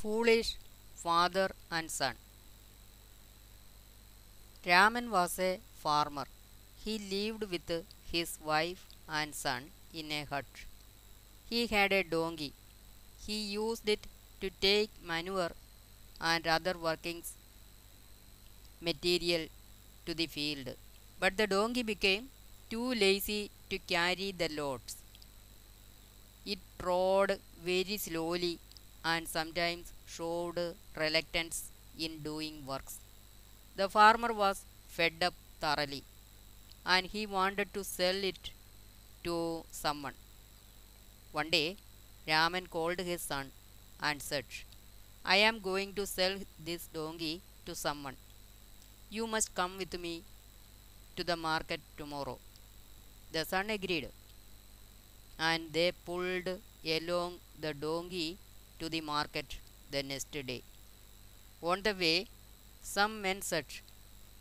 foolish father and son. Raman was a farmer. He lived with his wife and son in a hut. He had a donkey. He used it to take manure and other workings material to the field. But the donkey became too lazy to carry the loads. It trod very slowly and sometimes showed reluctance in doing works. The farmer was fed up thoroughly and he wanted to sell it to someone. One day, Raman called his son and said, I am going to sell this donkey to someone. You must come with me to the market tomorrow. The son agreed, and they pulled along the donkey to the market the next day. On the way, some men said,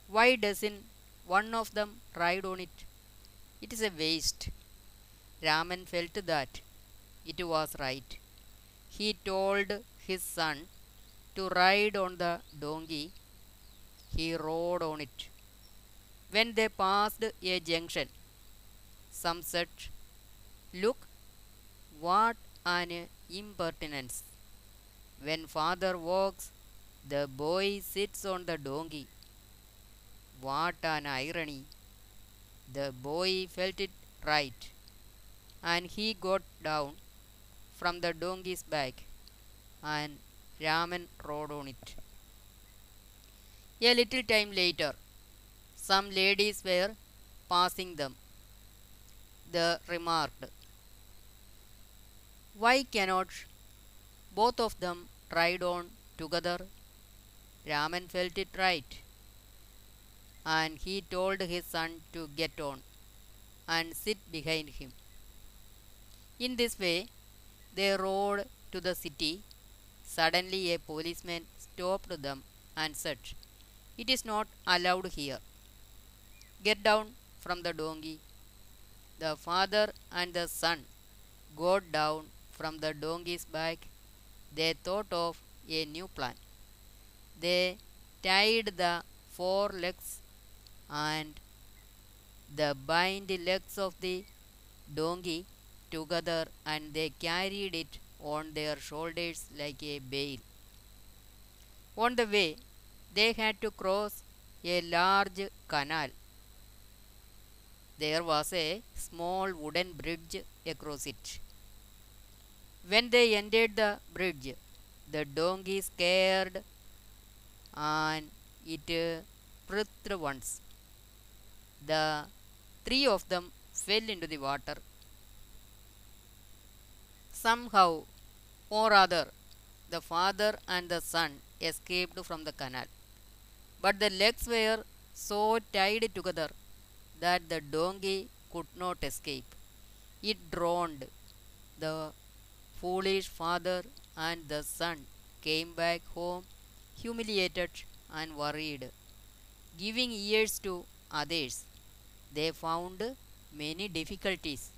Why doesn't one of them ride on it? It is a waste. Raman felt that it was right. He told his son to ride on the donkey. He rode on it. When they passed a junction, some said, Look, what an impertinence. When father walks, the boy sits on the donkey. What an irony. The boy felt it right, and he got down from the donkey's back, and Raman rode on it. A little time later, some ladies were passing them. They remarked, Why cannot both of them ride on together? Raman felt it right, and he told his son to get on and sit behind him. In this way, they rode to the city. Suddenly, a policeman stopped them and said, It is not allowed here. Get down from the donkey. The father and the son got down from the donkey's back. They thought of a new plan. They tied the fore legs and the bind legs of the donkey together and they carried it on their shoulders like a bale. On the way, they had to cross a large canal. There was a small wooden bridge across it. When they entered the bridge, the donkey scared and it breathed once. The three of them fell into the water. Somehow or other, the father and the son escaped from the canal. But the legs were so tied together that the donkey could not escape. It drowned. The foolish father and the son came back home humiliated and worried. Giving ears to others, they found many difficulties